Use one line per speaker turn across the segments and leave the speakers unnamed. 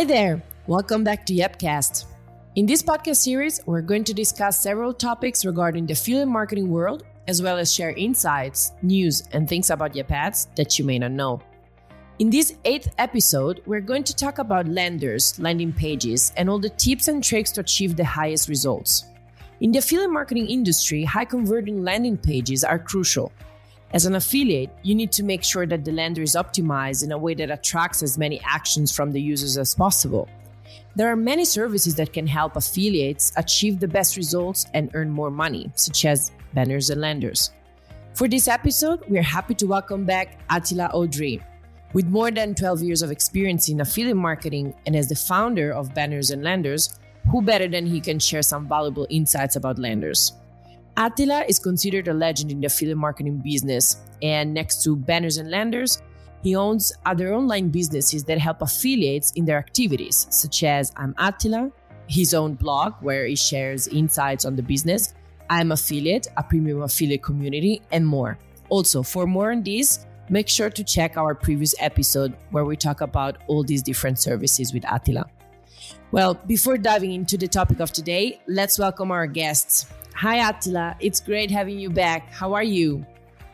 Hi there. Welcome back to Yepcast. In this podcast series, we're going to discuss several topics regarding the affiliate marketing world, as well as share insights, news, and things about Yep Ads that you may not know. In this eighth episode, we're going to talk about landers, landing pages, and all the tips and tricks to achieve the highest results. In the affiliate marketing industry, high converting landing pages are crucial. As an affiliate, you need to make sure that the lander is optimized in a way that attracts as many actions from the users as possible. There are many services that can help affiliates achieve the best results and earn more money, such as banners and landers. For this episode, we are happy to welcome back Attila O'Dri. With more than 12 years of experience in affiliate marketing and as the founder of Banners and Landers, who better than he can share some valuable insights about landers? Attila is considered a legend in the affiliate marketing business, and next to Banners and Landers, he owns other online businesses that help affiliates in their activities, such as I'm Attila, his own blog where he shares insights on the business, I'm Affiliate, a premium affiliate community, and more. Also, for more on this, make sure to check our previous episode where we talk about all these different services with Attila. Well, before diving into the topic of today, let's welcome our guests. Hi, Attila. It's great having you back. How are you?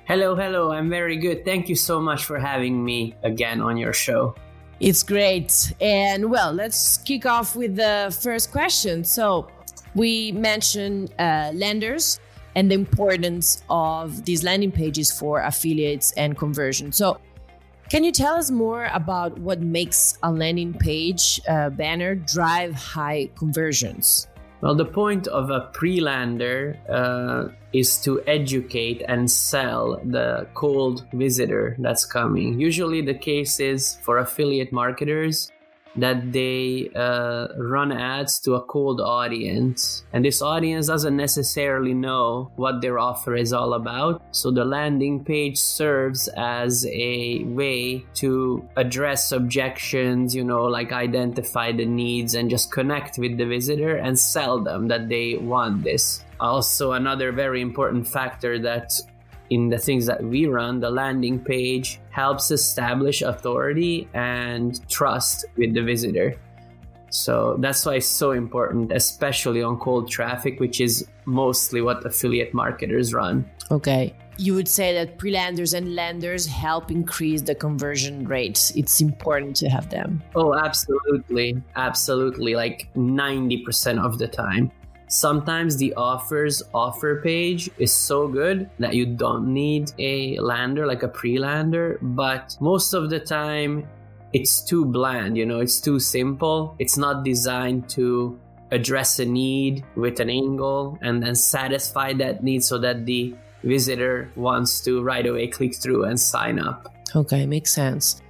Hello, hello. I'm very good. Thank you so much for having me again on your show.
It's great. And well, let's kick off with the first question. So, we mentioned uh, landers and the importance of these landing pages for affiliates and conversion. So, can you tell us more about what makes a landing page uh, banner drive high conversions?
Well, the point of a pre-lander uh, is to educate and sell the cold visitor that's coming. Usually, the case is for affiliate marketers that they uh, run ads to a cold audience. And this audience doesn't necessarily know what their offer is all about. So the landing page serves as a way to address objections, you know, like identify the needs and just connect with the visitor and sell them that they want this. Also, another very important factor that in the things that we run, the landing page helps establish authority and trust with the visitor. So that's why it's so important, especially on cold traffic, which is mostly what affiliate marketers run.
Okay. You would say that pre-landers and landers help increase the conversion rates. It's important to have them.
Oh, absolutely. Absolutely. Like 90% of the time. Sometimes the offers offer page is so good that you don't need a lander like a pre-lander, but most of the time it's too bland, you know, it's too simple. It's not designed to address a need with an angle and then satisfy that need so that the visitor wants to right away click through and sign up.
Okay, makes sense.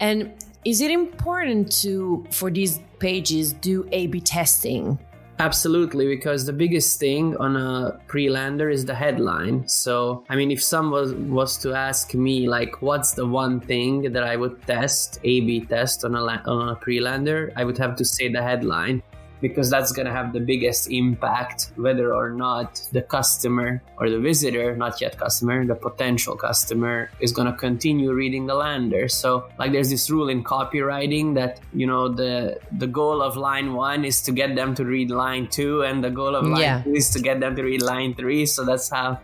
And is it important to for these pages do A/B testing?
Absolutely, because the biggest thing on a pre-lander is the headline. So, I mean, if someone was to ask me, like, what's the one thing that I would test, A/B test on a on a pre-lander, I would have to say the headline because that's going to have the biggest impact whether or not the customer or the visitor not yet customer the potential customer is going to continue reading the lander so like there's this rule in copywriting that you know the the goal of line 1 is to get them to read line 2 and the goal of line yeah. 2 is to get them to read line 3 so that's how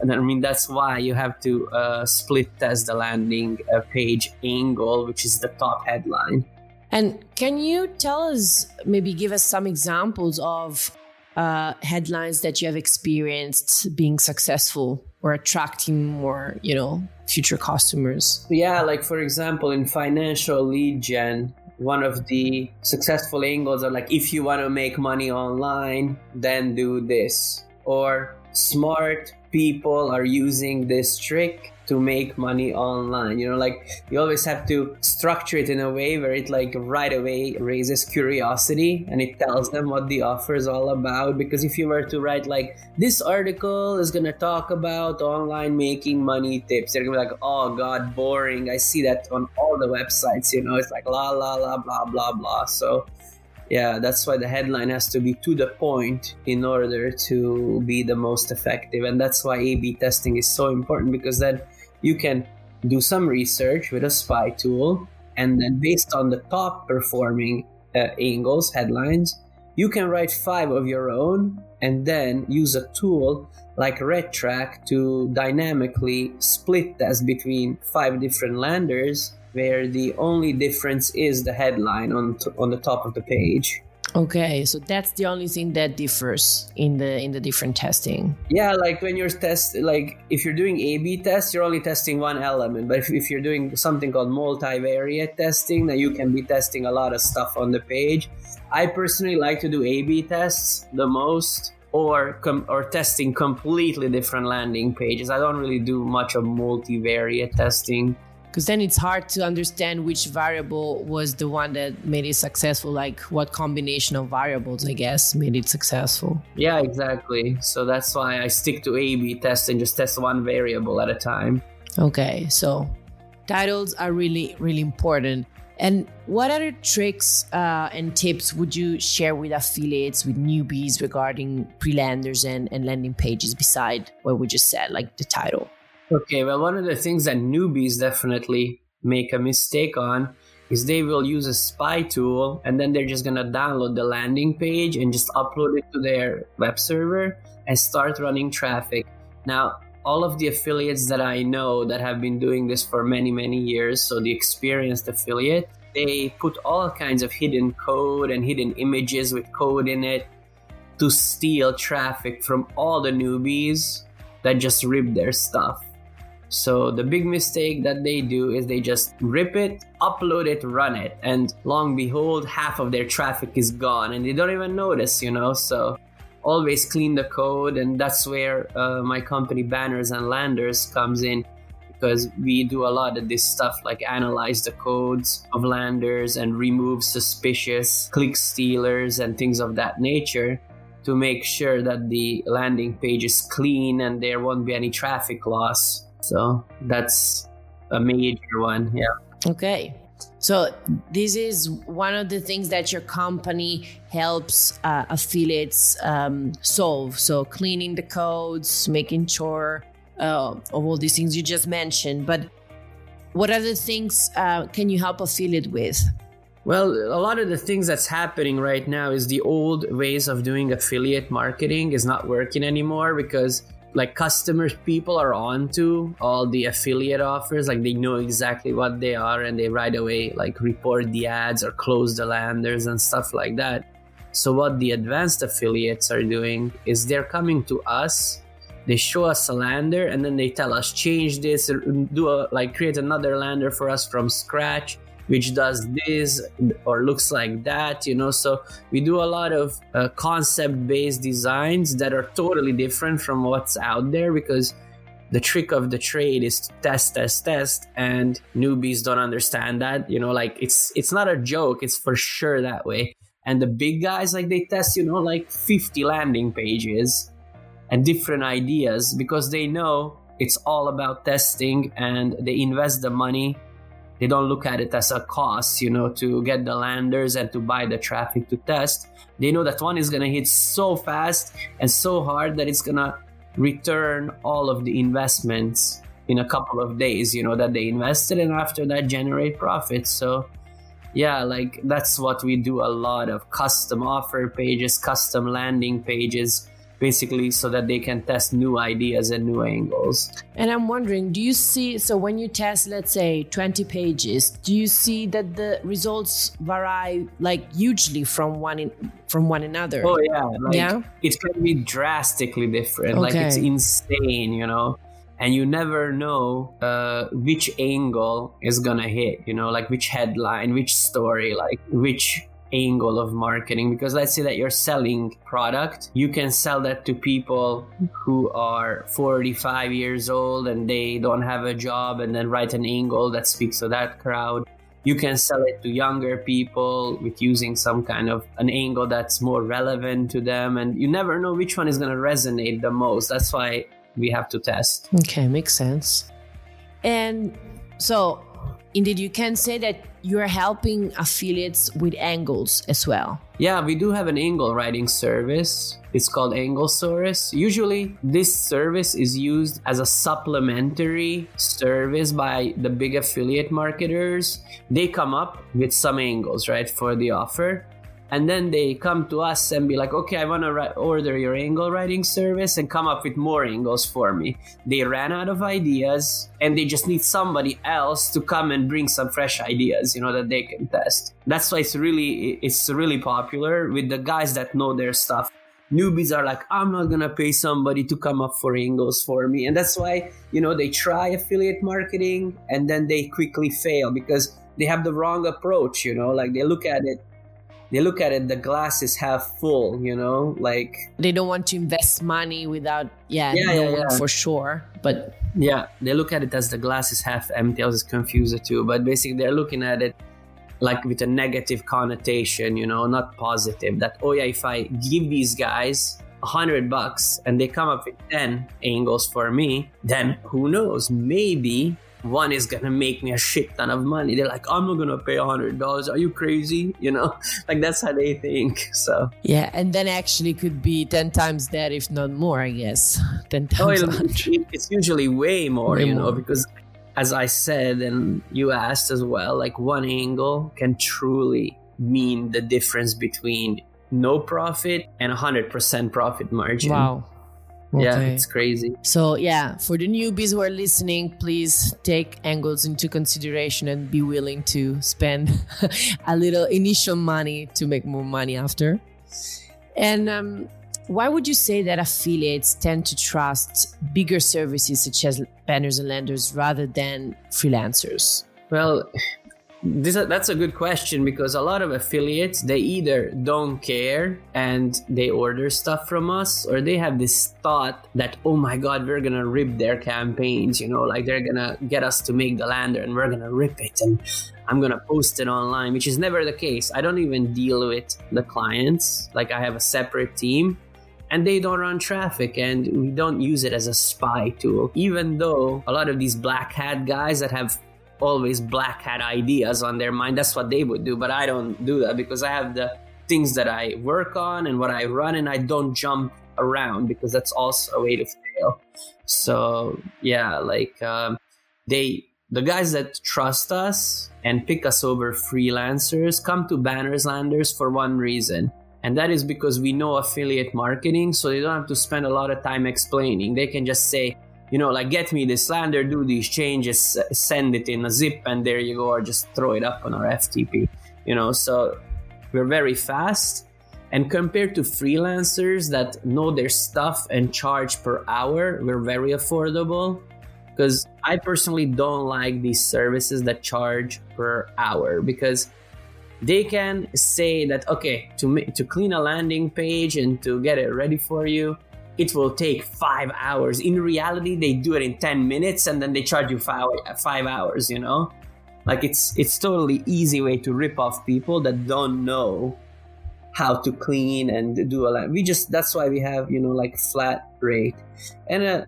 and I mean that's why you have to uh, split test the landing uh, page angle, which is the top headline.
And can you tell us, maybe give us some examples of uh, headlines that you have experienced being successful or attracting more, you know, future customers?
Yeah, like for example, in financial lead gen, one of the successful angles are like, if you want to make money online, then do this. Or smart people are using this trick to make money online. You know like you always have to structure it in a way where it like right away raises curiosity and it tells them what the offer is all about. Because if you were to write like this article is gonna talk about online making money tips they're gonna be like oh god boring. I see that on all the websites you know? It's like la la la blah blah blah. So yeah that's why the headline has to be to the point in order to be the most effective and that's why a b testing is so important because then you can do some research with a spy tool and then based on the top performing uh, angles, headlines. You can write five of your own and then use a tool like RedTrack to dynamically split test between five different landers where the only difference is the headline on, t- on the top of the page.
Okay, so that's the only thing that differs in the in the different testing.
Yeah, like when you're test like if you're doing A/B tests, you're only testing one element. But if, if you're doing something called multivariate testing, then you can be testing a lot of stuff on the page. I personally like to do A/B tests the most, or com- or testing completely different landing pages. I don't really do much of multivariate testing
because then it's hard to understand which variable was the one that made it successful like what combination of variables i guess made it successful.
Yeah exactly. So that's why i stick to a b test and just test one variable at a time.
Okay so titles are really really important. And what other tricks uh, and tips would you share with affiliates with newbies regarding pre-landers and, and landing pages beside what we just said like the title
Okay, well, one of the things that newbies definitely make a mistake on is they will use a spy tool and then they're just gonna download the landing page and just upload it to their web server and start running traffic. Now, all of the affiliates that I know that have been doing this for many, many years, so the experienced affiliate, they put all kinds of hidden code and hidden images with code in it to steal traffic from all the newbies that just rip their stuff. So the big mistake that they do is they just rip it, upload it, run it, and long behold, half of their traffic is gone and they don't even notice, you know. So always clean the code, and that's where uh, my company Banners and Landers comes in because we do a lot of this stuff like analyze the codes of landers and remove suspicious click stealers and things of that nature to make sure that the landing page is clean and there won't be any traffic loss so that's a major one. Yeah.
Okay. So this is one of the things that your company helps uh, affiliates um, solve. So cleaning the codes, making sure uh, of all these things you just mentioned. But what other things uh, can you help affiliate with?
Well, a lot of the things that's happening right now is the old ways of doing affiliate marketing is not working anymore because like customers people are on to all the affiliate offers. Like they know exactly what they are and they right away like report the ads or close the landers and stuff like that. So what the advanced affiliates are doing is they're coming to us. They show us a lander and then they tell us change this. Do a like create another lander for us from scratch which does this or looks like that you know. So we do a lot of uh, concept based designs that are totally different from what's out there because the trick of the trade is to test test test and newbies don't understand that you know. Like it's it's not a joke. It's for sure that way. And the big guys like they test you know like 50 landing pages and different ideas because they know it's all about testing and they invest the money they don't look at it as a cost, you know, to get the landers and to buy the traffic to test. They know that one is going to hit so fast and so hard that it's going to return all of the investments in a couple of days, you know, that they invested and after that generate profits. So, yeah, like that's what we do a lot of custom offer pages, custom landing pages basically so that they can test new ideas and new angles.
And I'm wondering, do you see so when you test let's say 20 pages, do you see that the results vary like hugely from one in, from one another?
Oh yeah, like, yeah. It can be drastically different. Okay. Like it's insane, you know. And you never know uh, which angle is gonna hit, you know, like which headline, which story, like which angle of marketing. Because let's say that you're selling product you can sell that to people who are 45 years old and they don't have a job and then write an angle that speaks to that crowd. You can sell it to younger people with using some kind of an angle that's more relevant to them. And you never know which one is going to resonate the most. That's why we have to test.
Okay makes sense. And so indeed you can say that you're helping affiliates with angles as well.
Yeah, we do have an angle writing service. It's called Anglesaurus. Usually, this service is used as a supplementary service by the big affiliate marketers. They come up with some angles, right, for the offer and then they come to us and be like okay i want to ri- order your angle writing service and come up with more angles for me. They ran out of ideas and they just need somebody else to come and bring some fresh ideas you know that they can test. That's why it's really it's really popular with the guys that know their stuff. Newbies are like i'm not gonna pay somebody to come up for angles for me. And that's why you know they try affiliate marketing and then they quickly fail because they have the wrong approach you know like they look at it they look at it the glass is half full you know? Like
they don't want to invest money without yeah, yeah, yeah, yeah. for sure but
yeah they look at it as the glass is half empty. I was confused too but basically they're looking at it like with a negative connotation you know not positive that oh yeah if i give these guys a hundred bucks and they come up with 10 angles for me then who knows? Maybe one is gonna make me a shit ton of money. They're like, I'm not gonna pay a hundred dollars. Are you crazy? You know, like that's how they think. So
yeah, and then actually could be ten times that, if not more. I guess ten oh, times. Oh,
it, it's usually way more. Way you more. know, because as I said, and you asked as well, like one angle can truly mean the difference between no profit and a hundred percent profit margin.
Wow.
Okay. Yeah, it's crazy.
So, yeah, for the newbies who are listening, please take angles into consideration and be willing to spend a little initial money to make more money after. And um, why would you say that affiliates tend to trust bigger services such as banners and landers rather than freelancers?
Well, this, that's a good question because a lot of affiliates they either don't care and they order stuff from us or they have this thought that oh my god we're gonna rip their campaigns you know like they're gonna get us to make the lander and we're gonna rip it and i'm gonna post it online which is never the case. I don't even deal with the clients. Like i have a separate team and they don't run traffic and we don't use it as a spy tool. Even though a lot of these black hat guys that have always black hat ideas on their mind. That's what they would do, but I don't do that because I have the things that I work on and what I run, and I don't jump around because that's also a way to fail. So yeah, like um, they the guys that trust us and pick us over freelancers come to Banners Landers for one reason. And that is because we know affiliate marketing, so they don't have to spend a lot of time explaining. They can just say, you know, like get me this lander, do these changes, send it in a zip, and there you go, or just throw it up on our FTP. You know, so we're very fast. And compared to freelancers that know their stuff and charge per hour, we're very affordable. Because I personally don't like these services that charge per hour because they can say that okay to to clean a landing page and to get it ready for you it will take five hours. In reality, they do it in 10 minutes and then they charge you five, five hours, you know? Like it's it's totally easy way to rip off people that don't know how to clean and do a lot. We just that's why we have you know like flat rate, and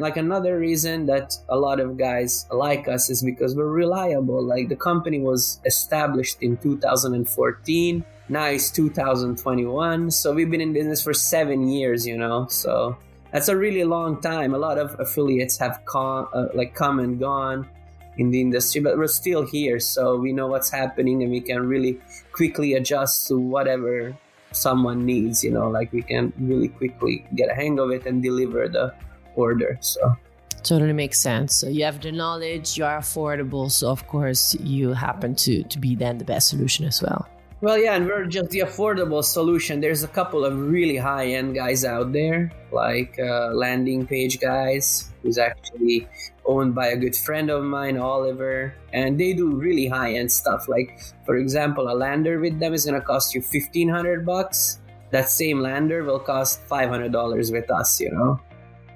like another reason that a lot of guys like us is because we're reliable. Like the company was established in 2014 now it's 2021 so we've been in business for seven years you know? So that's a really long time. A lot of affiliates have come uh, like come and gone in the industry but we're still here. So we know what's happening and we can really quickly adjust to whatever someone needs you know? Like we can really quickly get a hang of it and deliver the order so.
Totally makes sense. So you have the knowledge you are affordable so of course you happen to to be then the best solution as well
well, yeah, and we're just the affordable solution. There's a couple of really high end guys out there, like uh, landing page guys, who's actually owned by a good friend of mine, Oliver, and they do really high end stuff. Like, for example, a lander with them is gonna cost you fifteen hundred bucks. That same lander will cost five hundred dollars with us, you know.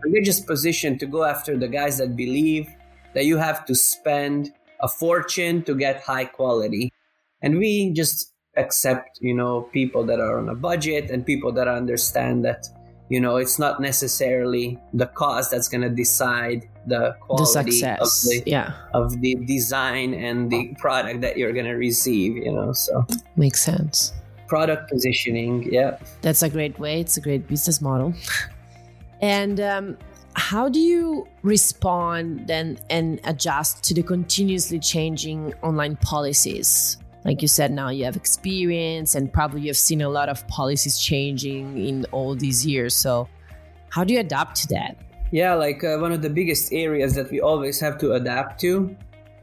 And they're just positioned to go after the guys that believe that you have to spend a fortune to get high quality. And we just accept you know people that are on a budget and people that understand that you know it's not necessarily the cost that's going to decide the quality
the success.
of the,
yeah.
of the design and the product that you're going to receive you know so.
Makes sense.
Product positioning yeah.
That's a great way. It's a great business model. And um, how do you respond then and adjust to the continuously changing online policies like you said now you have experience and probably you've seen a lot of policies changing in all these years. So how do you adapt to that?
Yeah like uh, one of the biggest areas that we always have to adapt to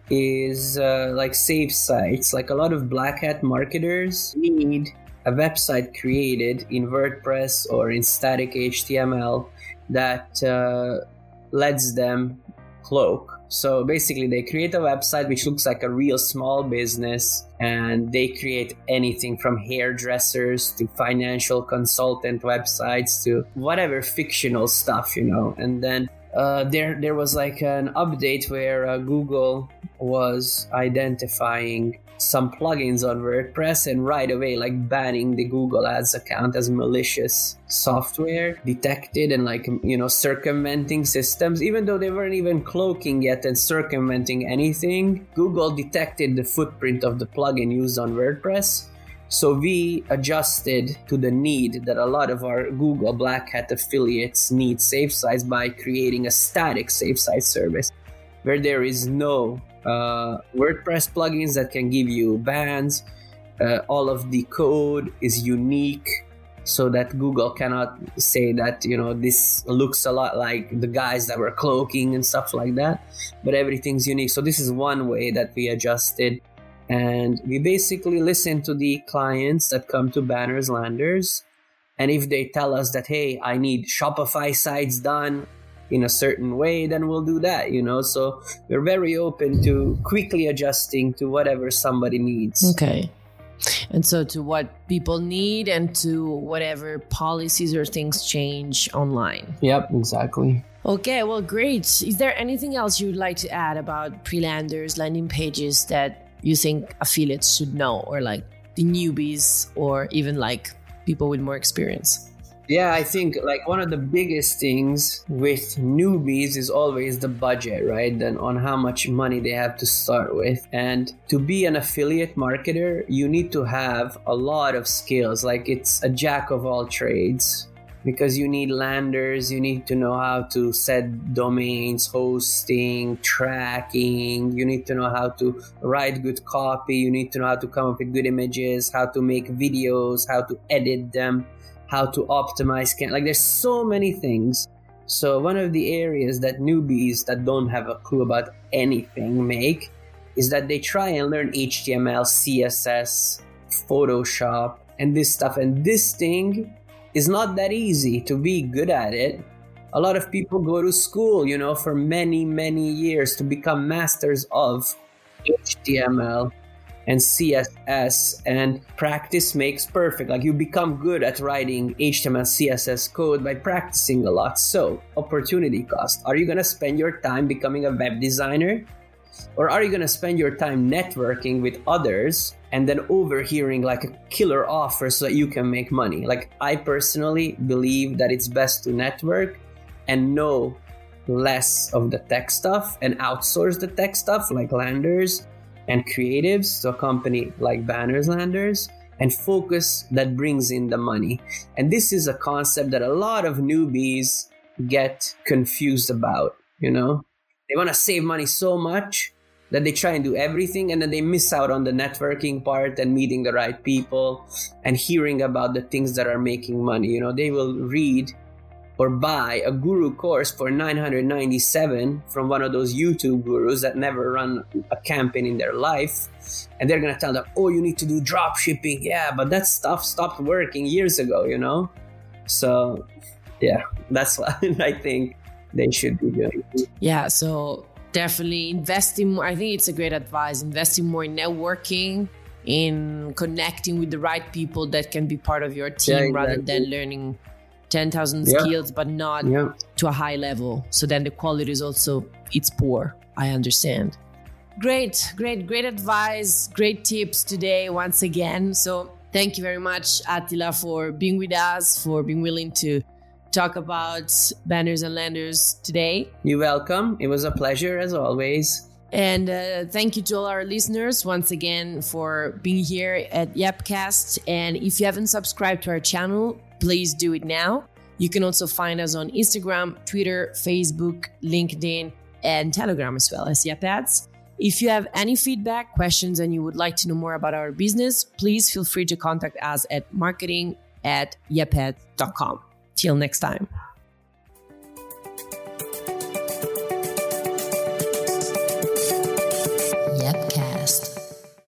is uh, like safe sites. Like a lot of black hat marketers need a website created in wordpress or in static html that uh, lets them cloak so basically, they create a website which looks like a real small business, and they create anything from hairdressers to financial consultant websites to whatever fictional stuff, you know. And then uh, there there was like an update where uh, Google was identifying some plugins on WordPress and right away like banning the Google Ads account as malicious software detected and like you know circumventing systems. Even though they weren't even cloaking yet and circumventing anything Google detected the footprint of the plugin used on WordPress. So we adjusted to the need that a lot of our Google Black Hat affiliates need safe sites by creating a static safe site service where there is no uh, WordPress plugins that can give you bans. Uh, all of the code is unique so that Google cannot say that you know this looks a lot like the guys that were cloaking and stuff like that but everything's unique so this is one way that we adjusted and we basically listen to the clients that come to banners landers and if they tell us that hey i need shopify sites done in a certain way, then we'll do that, you know? So we're very open to quickly adjusting to whatever somebody needs.
Okay. And so to what people need and to whatever policies or things change online.
Yep, exactly.
Okay, well, great. Is there anything else you'd like to add about pre-landers, landing pages that you think affiliates should know, or like the newbies, or even like people with more experience?
Yeah, I think like one of the biggest things with newbies is always the budget, right? Then on how much money they have to start with. And to be an affiliate marketer, you need to have a lot of skills. Like it's a jack of all trades because you need landers, you need to know how to set domains, hosting, tracking, you need to know how to write good copy, you need to know how to come up with good images, how to make videos, how to edit them how to optimize can like there's so many things. So one of the areas that newbies that don't have a clue about anything make is that they try and learn html css photoshop and this stuff. And this thing is not that easy to be good at it. A lot of people go to school you know for many many years to become masters of html and CSS and practice makes perfect. Like you become good at writing HTML, CSS code by practicing a lot. So, opportunity cost. Are you going to spend your time becoming a web designer? Or are you going to spend your time networking with others and then overhearing like a killer offer so that you can make money? Like, I personally believe that it's best to network and know less of the tech stuff and outsource the tech stuff like landers and creatives to a company like Banners Landers and focus that brings in the money. And this is a concept that a lot of newbies get confused about, you know? They want to save money so much that they try and do everything and then they miss out on the networking part and meeting the right people and hearing about the things that are making money. You know, they will read or buy a guru course for 997 from one of those YouTube gurus that never run a campaign in their life. And they're to tell them, oh, you need to do drop shipping. Yeah, but that stuff stopped working years ago, you know? So, yeah, that's what I think they should be doing.
Yeah, so definitely investing more. I think it's a great advice investing more in networking in connecting with the right people that can be part of your team yeah, exactly. rather than learning 10,000 yeah. skills, but not yeah. to a high level. So then the quality is also, it's poor. I understand. Great, great, great advice, great tips today once again. So thank you very much, Attila, for being with us, for being willing to talk about banners and landers today.
You're welcome. It was a pleasure as always.
And uh, thank you to all our listeners once again for being here at Yepcast. And if you haven't subscribed to our channel, please do it now. You can also find us on Instagram, Twitter, Facebook, LinkedIn, and Telegram as well as Yepads. If you have any feedback, questions, and you would like to know more about our business, please feel free to contact us at marketing at yepad.com. Till next time.